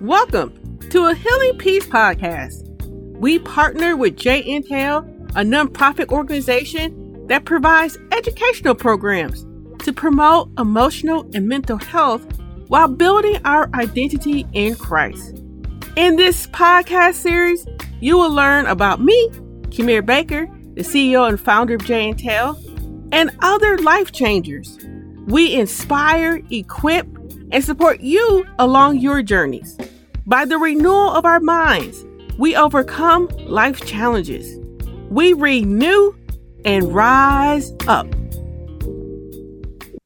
Welcome to a Healing Peace podcast. We partner with J Intel, a nonprofit organization that provides educational programs to promote emotional and mental health while building our identity in Christ. In this podcast series, you will learn about me, Kimir Baker, the CEO and founder of J Intel, and other life changers. We inspire, equip, and support you along your journeys. By the renewal of our minds, we overcome life challenges. We renew and rise up.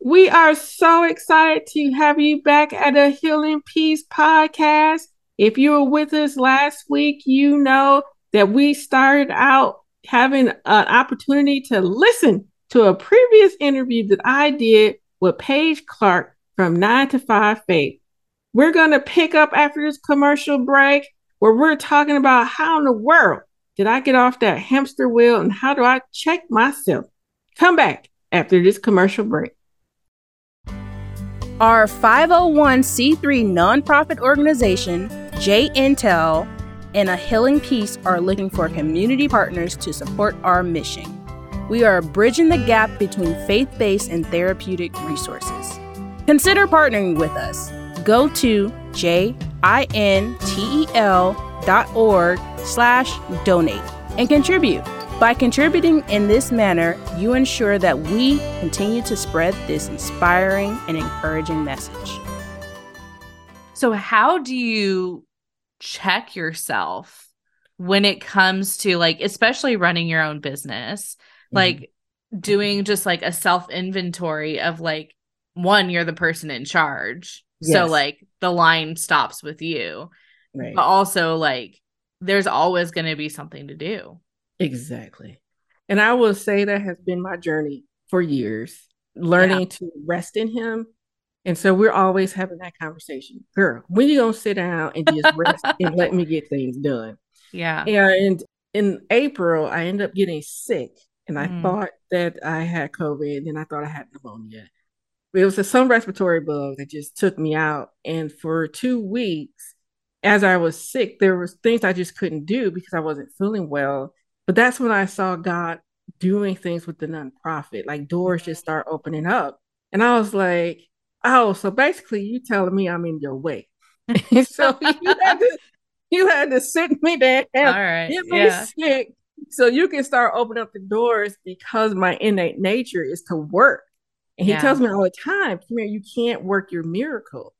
We are so excited to have you back at a Healing Peace podcast. If you were with us last week, you know that we started out having an opportunity to listen to a previous interview that I did with Paige Clark from 9 to 5 Faith. We're going to pick up after this commercial break where we're talking about how in the world did I get off that hamster wheel and how do I check myself? Come back after this commercial break. Our 501c3 nonprofit organization, J Intel, and A Healing Peace are looking for community partners to support our mission. We are bridging the gap between faith based and therapeutic resources. Consider partnering with us. Go to jintel.org slash donate and contribute. By contributing in this manner, you ensure that we continue to spread this inspiring and encouraging message. So, how do you check yourself when it comes to like, especially running your own business? Mm-hmm. Like, doing just like a self inventory of like, one, you're the person in charge. Yes. So, like, the line stops with you. Right. But also, like, there's always going to be something to do. Exactly. And I will say that has been my journey for years, learning yeah. to rest in him. And so we're always having that conversation. Girl, when you gonna sit down and just rest and let me get things done? Yeah. And in April, I ended up getting sick and I mm. thought that I had COVID and then I thought I had pneumonia. It was a, some respiratory bug that just took me out. And for two weeks, as I was sick, there was things I just couldn't do because I wasn't feeling well. But that's when I saw God doing things with the nonprofit, like doors just start opening up. And I was like, oh, so basically you telling me I'm in your way. so you had to you had to sit me and All right. get me yeah. sick so you can start opening up the doors because my innate nature is to work. And he yeah. tells me all the time, come here, you can't work your miracle.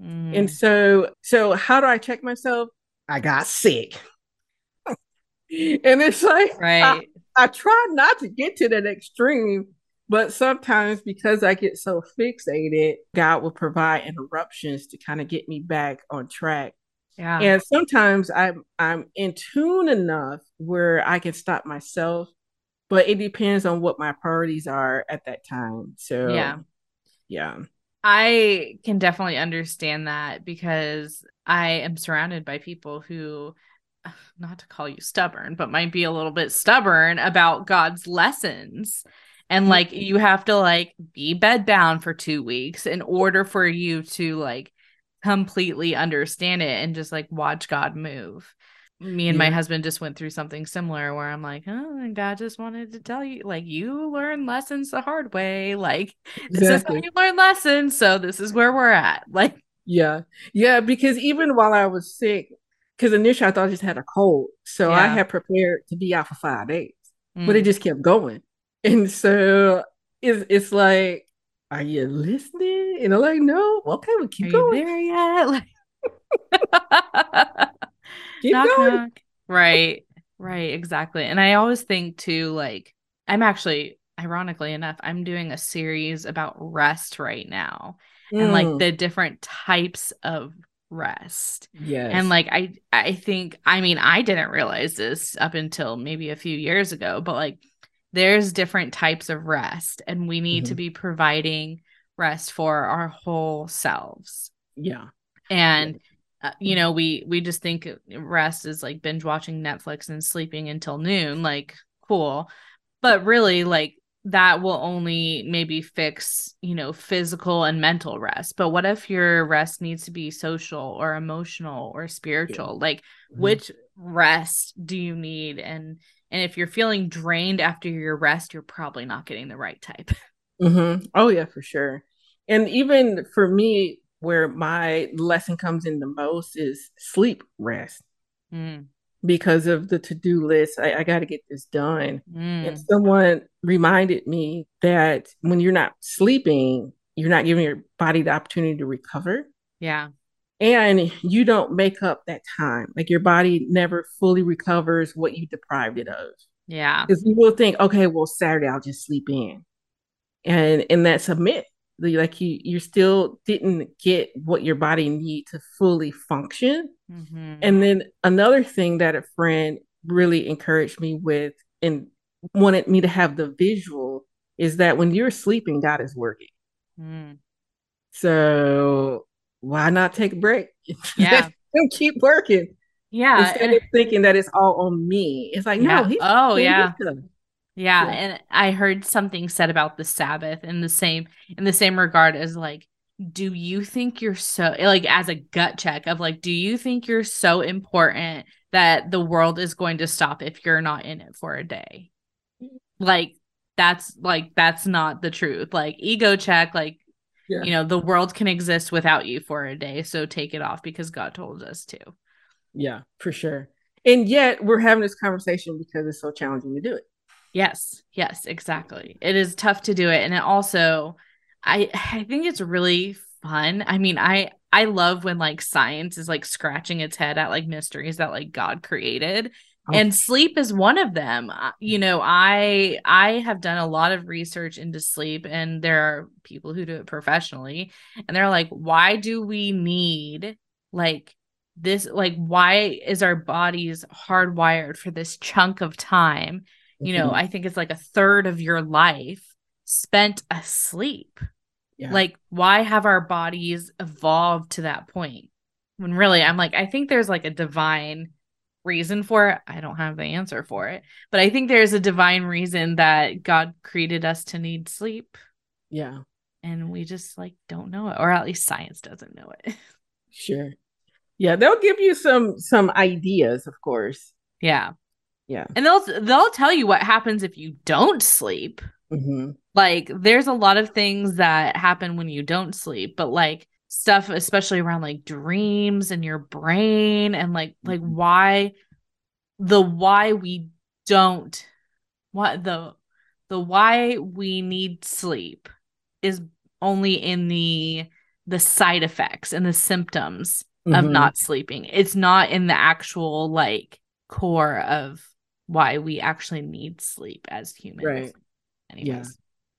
Mm. And so so how do I check myself? I got sick and it's like right. I, I try not to get to that extreme, but sometimes because I get so fixated, God will provide interruptions to kind of get me back on track. Yeah. And sometimes I'm I'm in tune enough where I can stop myself, but it depends on what my priorities are at that time. So yeah. Yeah. I can definitely understand that because I am surrounded by people who not to call you stubborn, but might be a little bit stubborn about God's lessons. And like mm-hmm. you have to like be bed bound for 2 weeks in order for you to like completely understand it and just like watch God move. Me and yeah. my husband just went through something similar where I'm like, oh, God just wanted to tell you, like, you learn lessons the hard way. Like, this exactly. is how you learn lessons. So, this is where we're at. Like, yeah. Yeah. Because even while I was sick, because initially I thought I just had a cold. So yeah. I had prepared to be out for five days, mm. but it mm. just kept going. And so it's, it's like, are you listening? And I'm like, no, okay, we keep are going. there yet? Like, keep knock, going. Knock. Right, right, exactly. And I always think too, like, I'm actually, ironically enough, I'm doing a series about rest right now. Mm. And like mm. the different types of rest. Yeah. And like I I think I mean I didn't realize this up until maybe a few years ago, but like there's different types of rest and we need mm-hmm. to be providing rest for our whole selves. Yeah. And uh, you know, we we just think rest is like binge watching Netflix and sleeping until noon, like cool. But really like that will only maybe fix, you know, physical and mental rest. But what if your rest needs to be social or emotional or spiritual? Yeah. Like mm-hmm. which rest do you need and and if you're feeling drained after your rest, you're probably not getting the right type. Mm-hmm. Oh yeah, for sure. And even for me, where my lesson comes in the most is sleep rest. Mm. Because of the to-do list i, I got to get this done. Mm. and someone reminded me that when you're not sleeping you're not giving your body the opportunity to recover. Yeah. And you don't make up that time. Like your body never fully recovers what you deprived it of. Yeah. Because you will think okay well saturday i'll just sleep in. And and that's a myth like you you still didn't get what your body need to fully function. Mm-hmm. and then another thing that a friend really encouraged me with and wanted me to have the visual is that when you're sleeping god is working. Mm. so why not take a break? Yeah. And keep working. Yeah instead of thinking that it's all on me. It's like yeah. no oh yeah yeah, yeah, and I heard something said about the Sabbath in the same in the same regard as like do you think you're so like as a gut check of like do you think you're so important that the world is going to stop if you're not in it for a day? Like that's like that's not the truth. Like ego check like yeah. you know the world can exist without you for a day so take it off because God told us to. Yeah, for sure. And yet we're having this conversation because it's so challenging to do it. Yes, yes, exactly. It is tough to do it. And it also, I I think it's really fun. I mean, I I love when like science is like scratching its head at like mysteries that like God created. Oh. And sleep is one of them. You know, I I have done a lot of research into sleep and there are people who do it professionally and they're like why do we need like this like why is our bodies hardwired for this chunk of time you know, mm-hmm. I think it's like a third of your life spent asleep. Yeah. Like, why have our bodies evolved to that point? When really, I'm like, I think there's like a divine reason for it. I don't have the answer for it, but I think there's a divine reason that God created us to need sleep. Yeah. And we just like don't know it, or at least science doesn't know it. Sure. Yeah, they'll give you some some ideas, of course. Yeah. Yeah. And they'll they'll tell you what happens if you don't sleep. Mm-hmm. Like there's a lot of things that happen when you don't sleep, but like stuff especially around like dreams and your brain and like like mm-hmm. why the why we don't what the the why we need sleep is only in the the side effects and the symptoms mm-hmm. of not sleeping. It's not in the actual like core of why we actually need sleep as humans. Right. Anyways, yeah.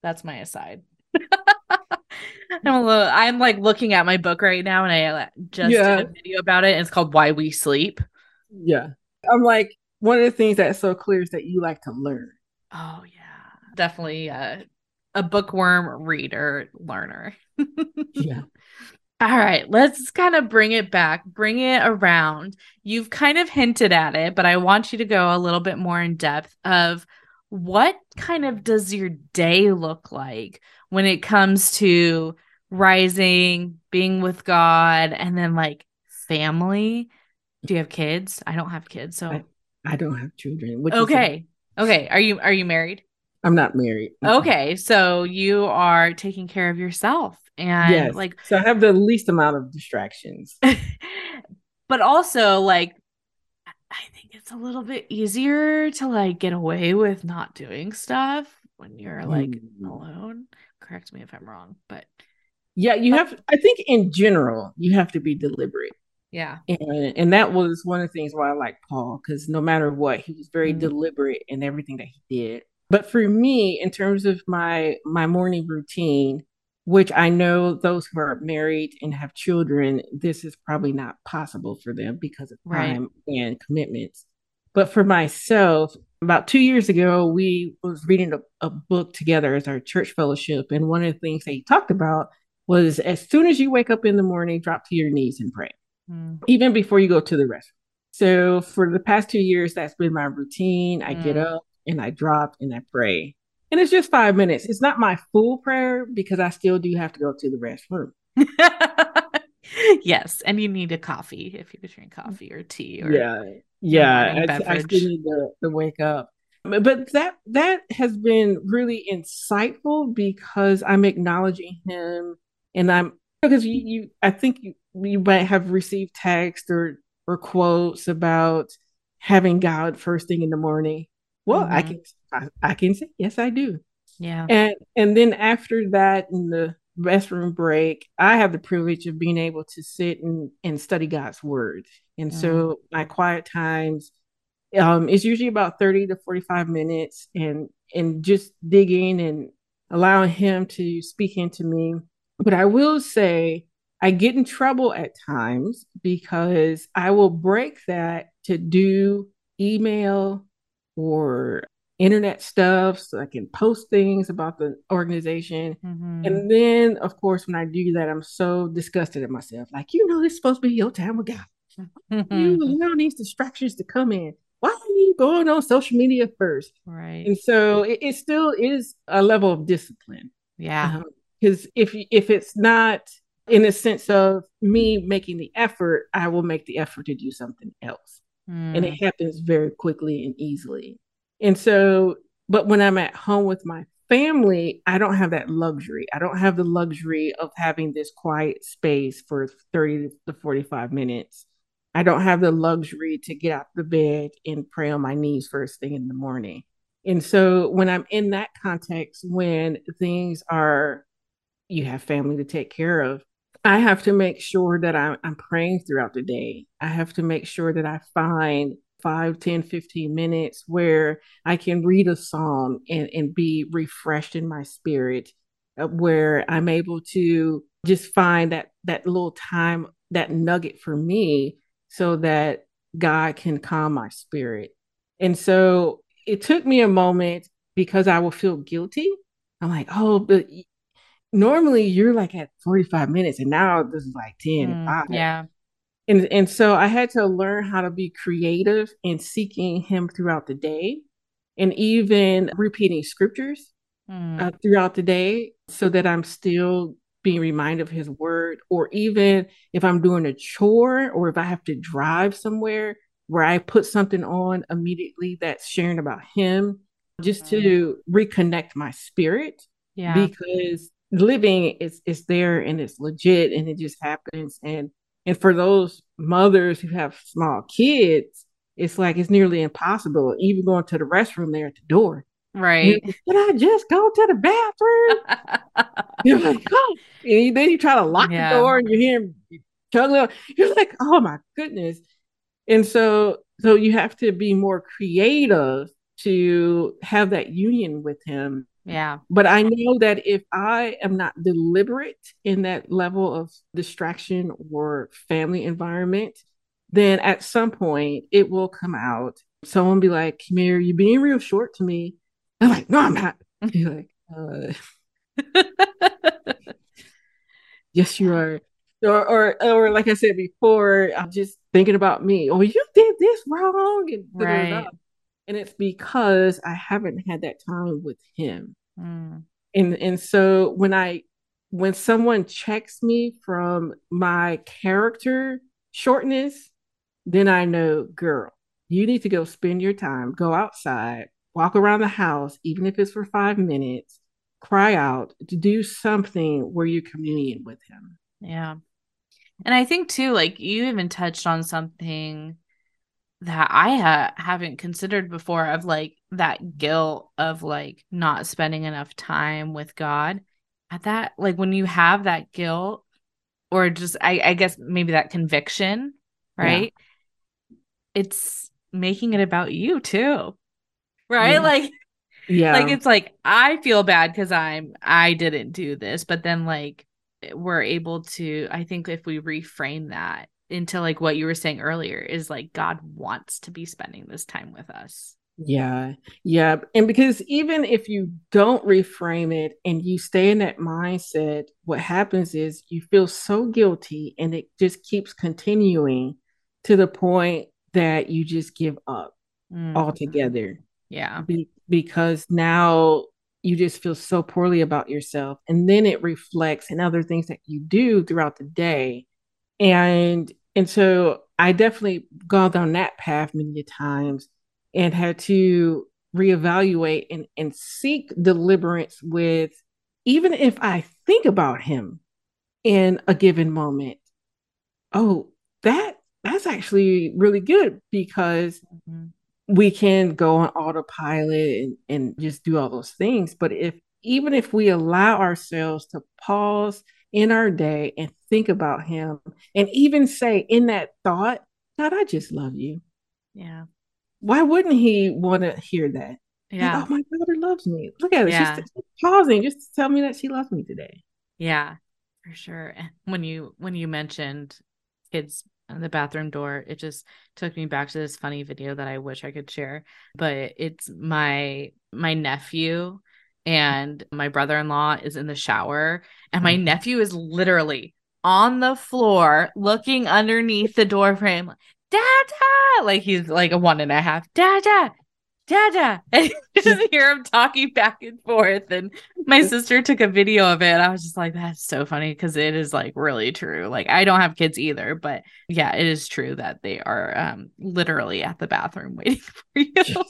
that's my aside. I'm, a little, I'm like looking at my book right now, and I uh, just yeah. did a video about it. And it's called "Why We Sleep." Yeah, I'm like one of the things that's so clear is that you like to learn. Oh yeah, definitely uh, a bookworm reader learner. yeah. All right, let's kind of bring it back, bring it around. You've kind of hinted at it, but I want you to go a little bit more in depth of what kind of does your day look like when it comes to rising, being with God, and then like family? Do you have kids? I don't have kids, so I, I don't have children. okay. Okay. Are you are you married? I'm not married. Okay. So you are taking care of yourself and yes. like so i have the least amount of distractions but also like i think it's a little bit easier to like get away with not doing stuff when you're like mm. alone correct me if i'm wrong but yeah you have i think in general you have to be deliberate yeah and, and that was one of the things why i like paul because no matter what he was very mm. deliberate in everything that he did but for me in terms of my my morning routine which I know those who are married and have children, this is probably not possible for them because of time right. and commitments. But for myself, about two years ago, we was reading a, a, book together as our church fellowship, and one of the things he talked about was as soon as you wake up in the morning, drop to your knees and pray, mm. even before you go to the restroom. So for the past two years, that's been my routine. I mm. get up and I drop and I pray. And it's just five minutes. It's not my full prayer because I still do have to go to the restroom. yes, and you need a coffee if you drink coffee or tea or yeah, yeah. I, I, still need to, to wake up, but that that has been really insightful because I'm acknowledging him, and I'm because you, you I think you you might have received text or or quotes about having God first thing in the morning. Well, mm-hmm. I can I, I can say yes, I do. Yeah, and and then after that in the restroom break, I have the privilege of being able to sit and, and study God's word. And mm. so my quiet times um is usually about 30 to 45 minutes and and just digging and allowing him to speak into me. But I will say I get in trouble at times because I will break that to do email or internet stuff so I can post things about the organization. Mm-hmm. And then, of course, when I do that, I'm so disgusted at myself. Like, you know, it's supposed to be your time with God. Mm-hmm. You allow these distractions to come in. Why are you going on social media first? Right. And so it, it still is a level of discipline. Yeah. Because um, if if it's not in a sense of me making the effort, I will make the effort to do something else. Mm. And it mm. happens very quickly and easily. And so, but when I'm at home with my family, I don't have that luxury. I don't have the luxury of having this quiet space for 30 to 45 minutes. I don't have the luxury to get out the bed and pray on my knees first thing in the morning. And so when I'm in that context, when things are, you have family to take care of, I have to make sure that I'm, I'm praying throughout the day. I have to make sure that I find 5 10 15 minutes where i can read a psalm and, and be refreshed in my spirit uh, where i'm able to just find that that little time that nugget for me so that god can calm my spirit and so it took me a moment because i will feel guilty i'm like oh but normally you're like at 45 minutes and now this is like 10 mm, yeah and and so I had to learn how to be creative in seeking Him throughout the day, and even repeating scriptures mm. uh, throughout the day, so that I'm still being reminded of His Word. Or even if I'm doing a chore, or if I have to drive somewhere, where I put something on immediately that's sharing about Him, just mm. to reconnect my spirit. Yeah, because living is is there and it's legit and it just happens and and for those mothers who have small kids, it's like it's nearly impossible, even going to the restroom there at the door. Right. Can I just go to the bathroom? you're like, oh. And then you try to lock yeah. the door and you hear him chugging. You're like, oh my goodness. And so so you have to be more creative to have that union with him yeah. But I know that if I am not deliberate in that level of distraction or family environment, then at some point it will come out. Someone be like, Kamir, you're being real short to me. I'm like, no, I'm not. You're like, uh. yes, you are. Or, or, or like I said before, I'm just thinking about me. Oh, you did this wrong, and right. And it's because I haven't had that time with him. Mm. And and so when I when someone checks me from my character shortness, then I know, girl, you need to go spend your time, go outside, walk around the house, even if it's for five minutes, cry out to do something where you're communing with him. Yeah. And I think too, like you even touched on something that I ha- haven't considered before of like that guilt of like not spending enough time with God. At that, like when you have that guilt, or just I, I guess maybe that conviction, right? Yeah. It's making it about you too, right? Yeah. Like, yeah, like it's like I feel bad because I'm I didn't do this, but then like we're able to. I think if we reframe that into like what you were saying earlier is like God wants to be spending this time with us. Yeah. Yeah. And because even if you don't reframe it and you stay in that mindset, what happens is you feel so guilty and it just keeps continuing to the point that you just give up mm altogether. Yeah. Be- because now you just feel so poorly about yourself. And then it reflects in other things that you do throughout the day. And and so I definitely gone down that path many times and had to reevaluate and, and seek deliverance with even if I think about him in a given moment, oh, that that's actually really good because mm-hmm. we can go on autopilot and, and just do all those things. But if even if we allow ourselves to pause in our day and think about him and even say in that thought, God, I just love you. Yeah. Why wouldn't he want to hear that? Yeah. Like, oh, my daughter loves me. Look at it. Yeah. She's, she's pausing just to tell me that she loves me today. Yeah, for sure. When you when you mentioned kids in the bathroom door, it just took me back to this funny video that I wish I could share. But it's my my nephew and my brother-in-law is in the shower and my mm-hmm. nephew is literally on the floor looking underneath the door frame dada! Like he's like a one and a half dada! Dada! And you just hear him talking back and forth. And my sister took a video of it. And i was just like that's so funny because it is like really true. Like i don't have kids either but yeah it is true that they are um literally at the bathroom waiting for you.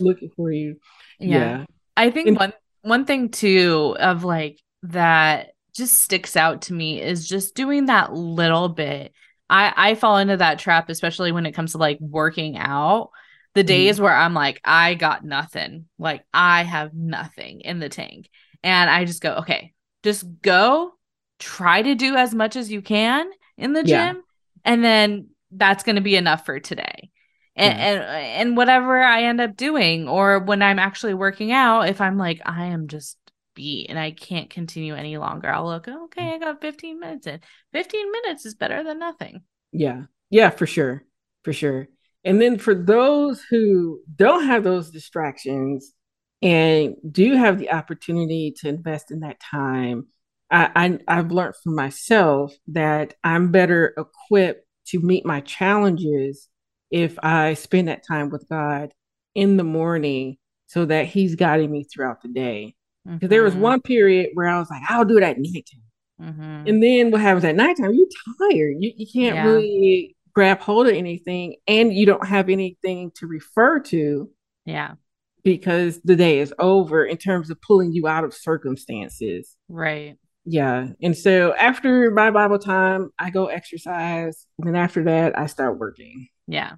Looking for you. Yeah, yeah. i think and- one one thing too of like that just sticks out to me is just doing that little bit I I fall into that trap, especially when it comes to like working out. The mm-hmm. days where I'm like, I got nothing, like I have nothing in the tank, and I just go, okay, just go, try to do as much as you can in the yeah. gym, and then that's going to be enough for today. And, yeah. and and whatever I end up doing, or when I'm actually working out, if I'm like, I am just beat and I can't continue any longer, I'll look, okay, mm. I got 15 minutes in. 15 minutes is better than nothing. Yeah. Yeah, for sure. For sure. And then for those who don't have those distractions and do have the opportunity to invest in that time, I, I have learned for myself that I'm better equipped to meet my challenges if I spend that time with God in the morning so that He's guiding me throughout the day. Because mm-hmm. there was mm-hmm. one period where I was like, I'll do it at nighttime. Mm-hmm. And then what happens at nighttime? You're tired. You, you can't yeah. really grab hold of anything and you don't have anything to refer to. Yeah. Because the day is over in terms of pulling you out of circumstances. Right. Yeah. And so after my Bible time, I go exercise. And then after that, I start working. Yeah.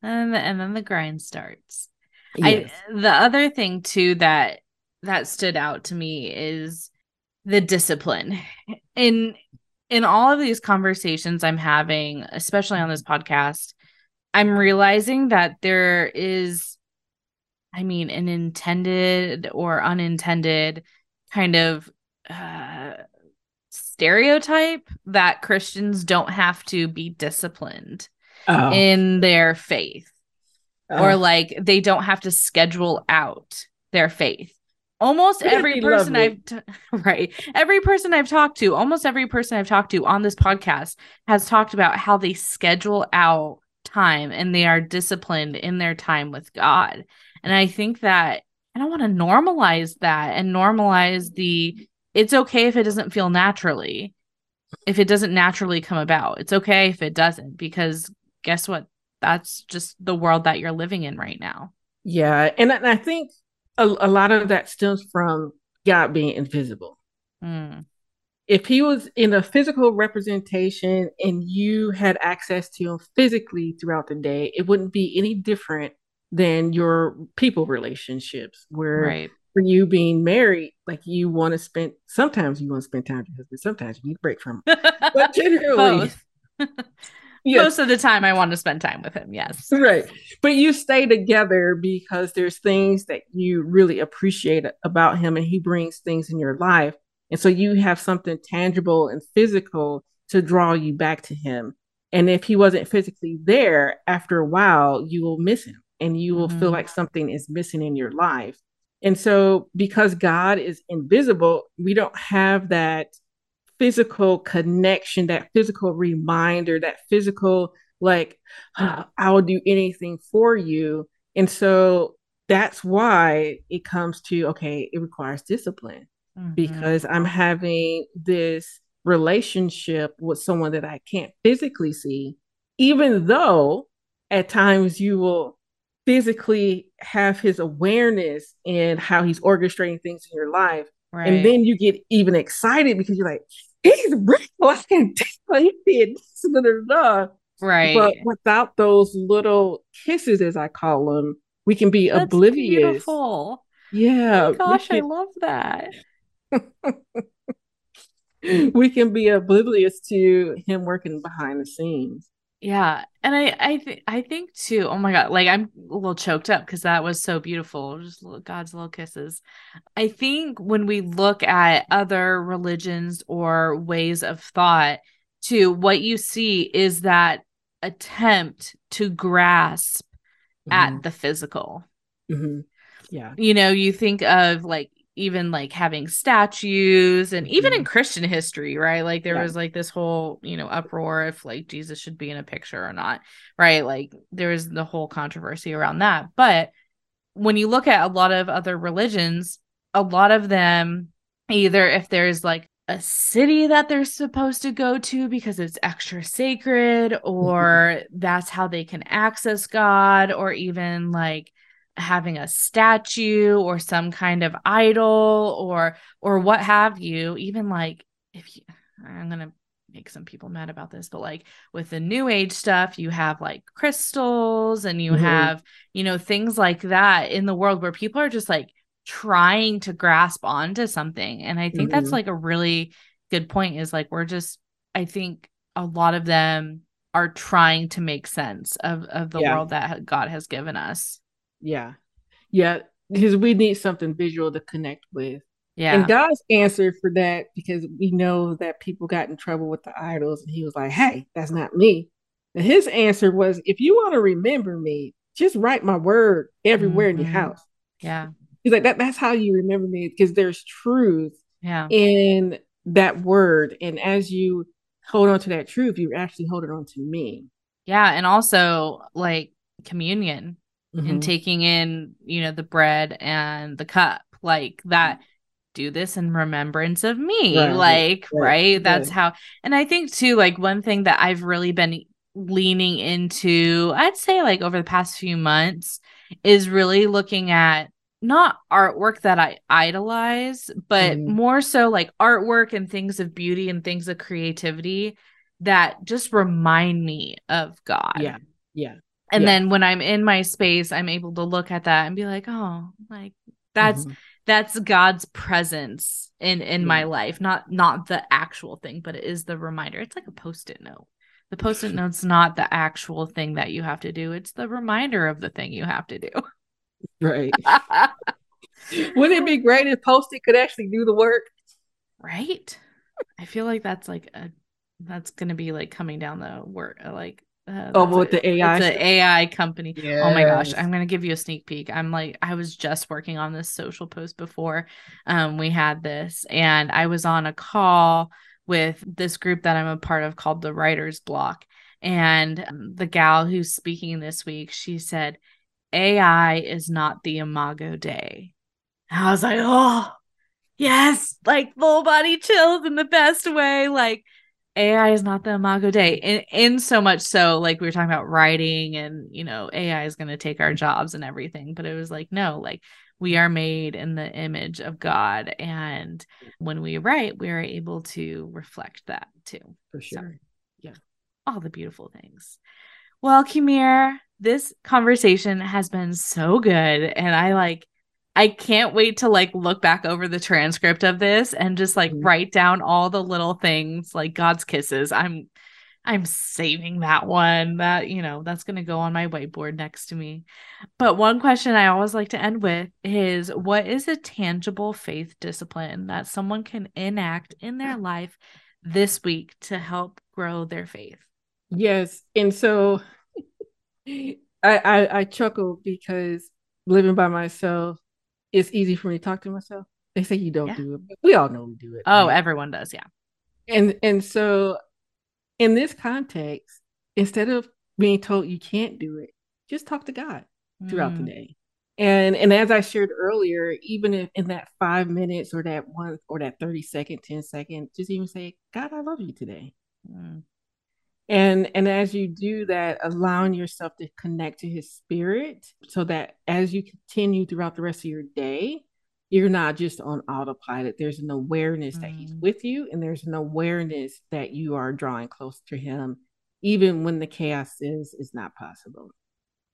And, and then the grind starts. Yes. I the other thing too that that stood out to me is the discipline in in all of these conversations i'm having especially on this podcast i'm realizing that there is i mean an intended or unintended kind of uh, stereotype that christians don't have to be disciplined oh. in their faith oh. or like they don't have to schedule out their faith almost every person I've t- right every person I've talked to almost every person I've talked to on this podcast has talked about how they schedule out time and they are disciplined in their time with God. And I think that I don't want to normalize that and normalize the it's okay if it doesn't feel naturally if it doesn't naturally come about. It's okay if it doesn't because guess what? That's just the world that you're living in right now. Yeah and I think a, a lot of that stems from God being invisible. Mm. If he was in a physical representation and you had access to him physically throughout the day, it wouldn't be any different than your people relationships where right. for you being married, like you want to spend sometimes you want to spend time with your husband, sometimes you need a break from him. but generally yes. most of the time I want to spend time with him. Yes. Right. But you stay together because there's things that you really appreciate about him and he brings things in your life. And so you have something tangible and physical to draw you back to him. And if he wasn't physically there, after a while, you will miss him and you will mm-hmm. feel like something is missing in your life. And so, because God is invisible, we don't have that physical connection, that physical reminder, that physical, like, I'll do anything for you. And so that's why it comes to okay, it requires discipline mm-hmm. because I'm having this relationship with someone that I can't physically see, even though at times you will physically have his awareness and how he's orchestrating things in your life. Right. And then you get even excited because you're like, he's real. I can tell he did this. Da, da, da. Right. But without those little kisses, as I call them, we can be That's oblivious. Beautiful. Yeah. Oh gosh, can... I love that. we can be oblivious to him working behind the scenes. Yeah, and I I think I think too. Oh my god, like I'm a little choked up because that was so beautiful. Just little, God's little kisses. I think when we look at other religions or ways of thought, to what you see is that attempt to grasp mm-hmm. at the physical. Mm-hmm. Yeah, you know, you think of like even like having statues and even mm-hmm. in christian history right like there yeah. was like this whole you know uproar if like jesus should be in a picture or not right like there was the whole controversy around that but when you look at a lot of other religions a lot of them either if there's like a city that they're supposed to go to because it's extra sacred or mm-hmm. that's how they can access god or even like having a statue or some kind of idol or or what have you even like if you i'm gonna make some people mad about this but like with the new age stuff you have like crystals and you mm-hmm. have you know things like that in the world where people are just like trying to grasp onto something and i think mm-hmm. that's like a really good point is like we're just i think a lot of them are trying to make sense of of the yeah. world that god has given us yeah. Yeah. Because we need something visual to connect with. Yeah. And God's answer for that, because we know that people got in trouble with the idols, and he was like, Hey, that's not me. And his answer was, If you want to remember me, just write my word everywhere mm-hmm. in your mm-hmm. house. Yeah. He's like, that, that's how you remember me, because there's truth yeah. in that word. And as you hold on to that truth, you're actually holding on to me. Yeah. And also like communion mm-hmm. and taking in, you know, the bread and the cup like that do this in remembrance of me right. like right, right? that's right. how and i think too like one thing that i've really been leaning into i'd say like over the past few months is really looking at not artwork that i idolize but mm. more so like artwork and things of beauty and things of creativity that just remind me of god yeah yeah and yeah. then when i'm in my space i'm able to look at that and be like oh like that's mm-hmm. that's god's presence in in yeah. my life. Not not the actual thing but it is the reminder. It's like a post-it note. The post-it note's not the actual thing that you have to do. It's the reminder of the thing you have to do. Right. Wouldn't it be great if post-it could actually do the work? Right? I feel like that's like a that's gonna be like coming down the work like uh, oh, with the AI, the AI company. Yes. Oh my gosh, I'm gonna give you a sneak peek. I'm like, I was just working on this social post before um, we had this, and I was on a call with this group that I'm a part of called the Writers Block, and um, the gal who's speaking this week, she said, AI is not the Imago Dei. I was like, oh, yes, like full body chills in the best way, like AI is not the imago Dei. In, in so much so, like we were talking about writing and, you know, AI is going to take our jobs and everything. But it was like, no, like we are made in the image of God. And when we write, we are able to reflect that too. For sure. So, yeah. All the beautiful things. Well, Kimir, this conversation has been so good. And I like, I can't wait to like look back over the transcript of this and just like mm-hmm. write down all the little things like God's kisses. I'm I'm saving that one. That, you know, that's going to go on my whiteboard next to me. But one question I always like to end with is what is a tangible faith discipline that someone can enact in their life this week to help grow their faith? Yes. And so I, I I chuckle because living by myself it's easy for me to talk to myself. They say you don't yeah. do it, but we all know we do it. Oh, right? everyone does, yeah. And and so in this context, instead of being told you can't do it, just talk to God throughout mm. the day. And and as I shared earlier, even if in that five minutes or that one or that 30 second, 10 second, just even say, God, I love you today. Mm. And and as you do that, allowing yourself to connect to his spirit so that as you continue throughout the rest of your day, you're not just on autopilot. There's an awareness mm-hmm. that he's mm. with you, and there's an awareness that you are drawing close to him, even when the chaos is is not possible.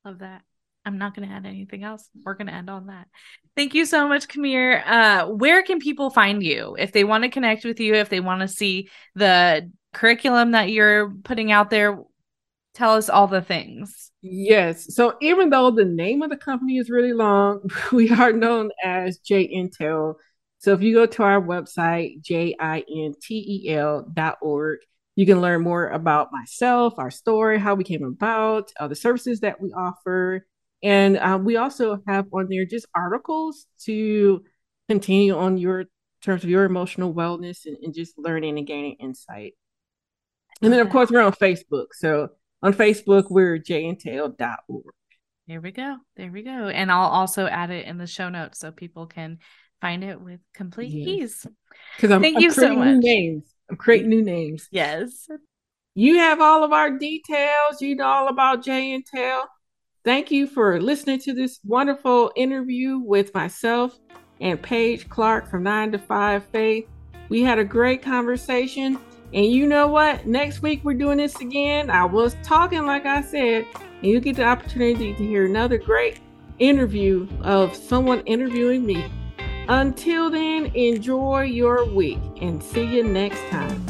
Love that. I'm not going to add anything else. We're going to end on that. Thank you so much, Kamir. Uh, where can people find you if they want to connect with you? If they want to see the curriculum that you're putting out there? Tell us all the things. Yes. So even though the name of the company is really long, we are known as J Intel. So if you go to our website, jintel.org, you can learn more about myself, our story, how we came about, uh, the services that we offer. And uh, we also have on there just articles to continue on your terms of your emotional wellness and, and just learning and gaining insight. And then, of course, we're on Facebook. So on Facebook, we're jintel.org. There we go. There we go. And I'll also add it in the show notes so people can find it with complete yes. ease. Because I'm, Thank I'm you so much. New names. I'm creating new names. Yes. You have all of our details. You know all about J Intel. Thank you for listening to this wonderful interview with myself and Paige Clark from 9 to 5 Faith. We had a great conversation. And you know what? Next week we're doing this again. I was talking, like I said, and you get the opportunity to hear another great interview of someone interviewing me. Until then, enjoy your week and see you next time.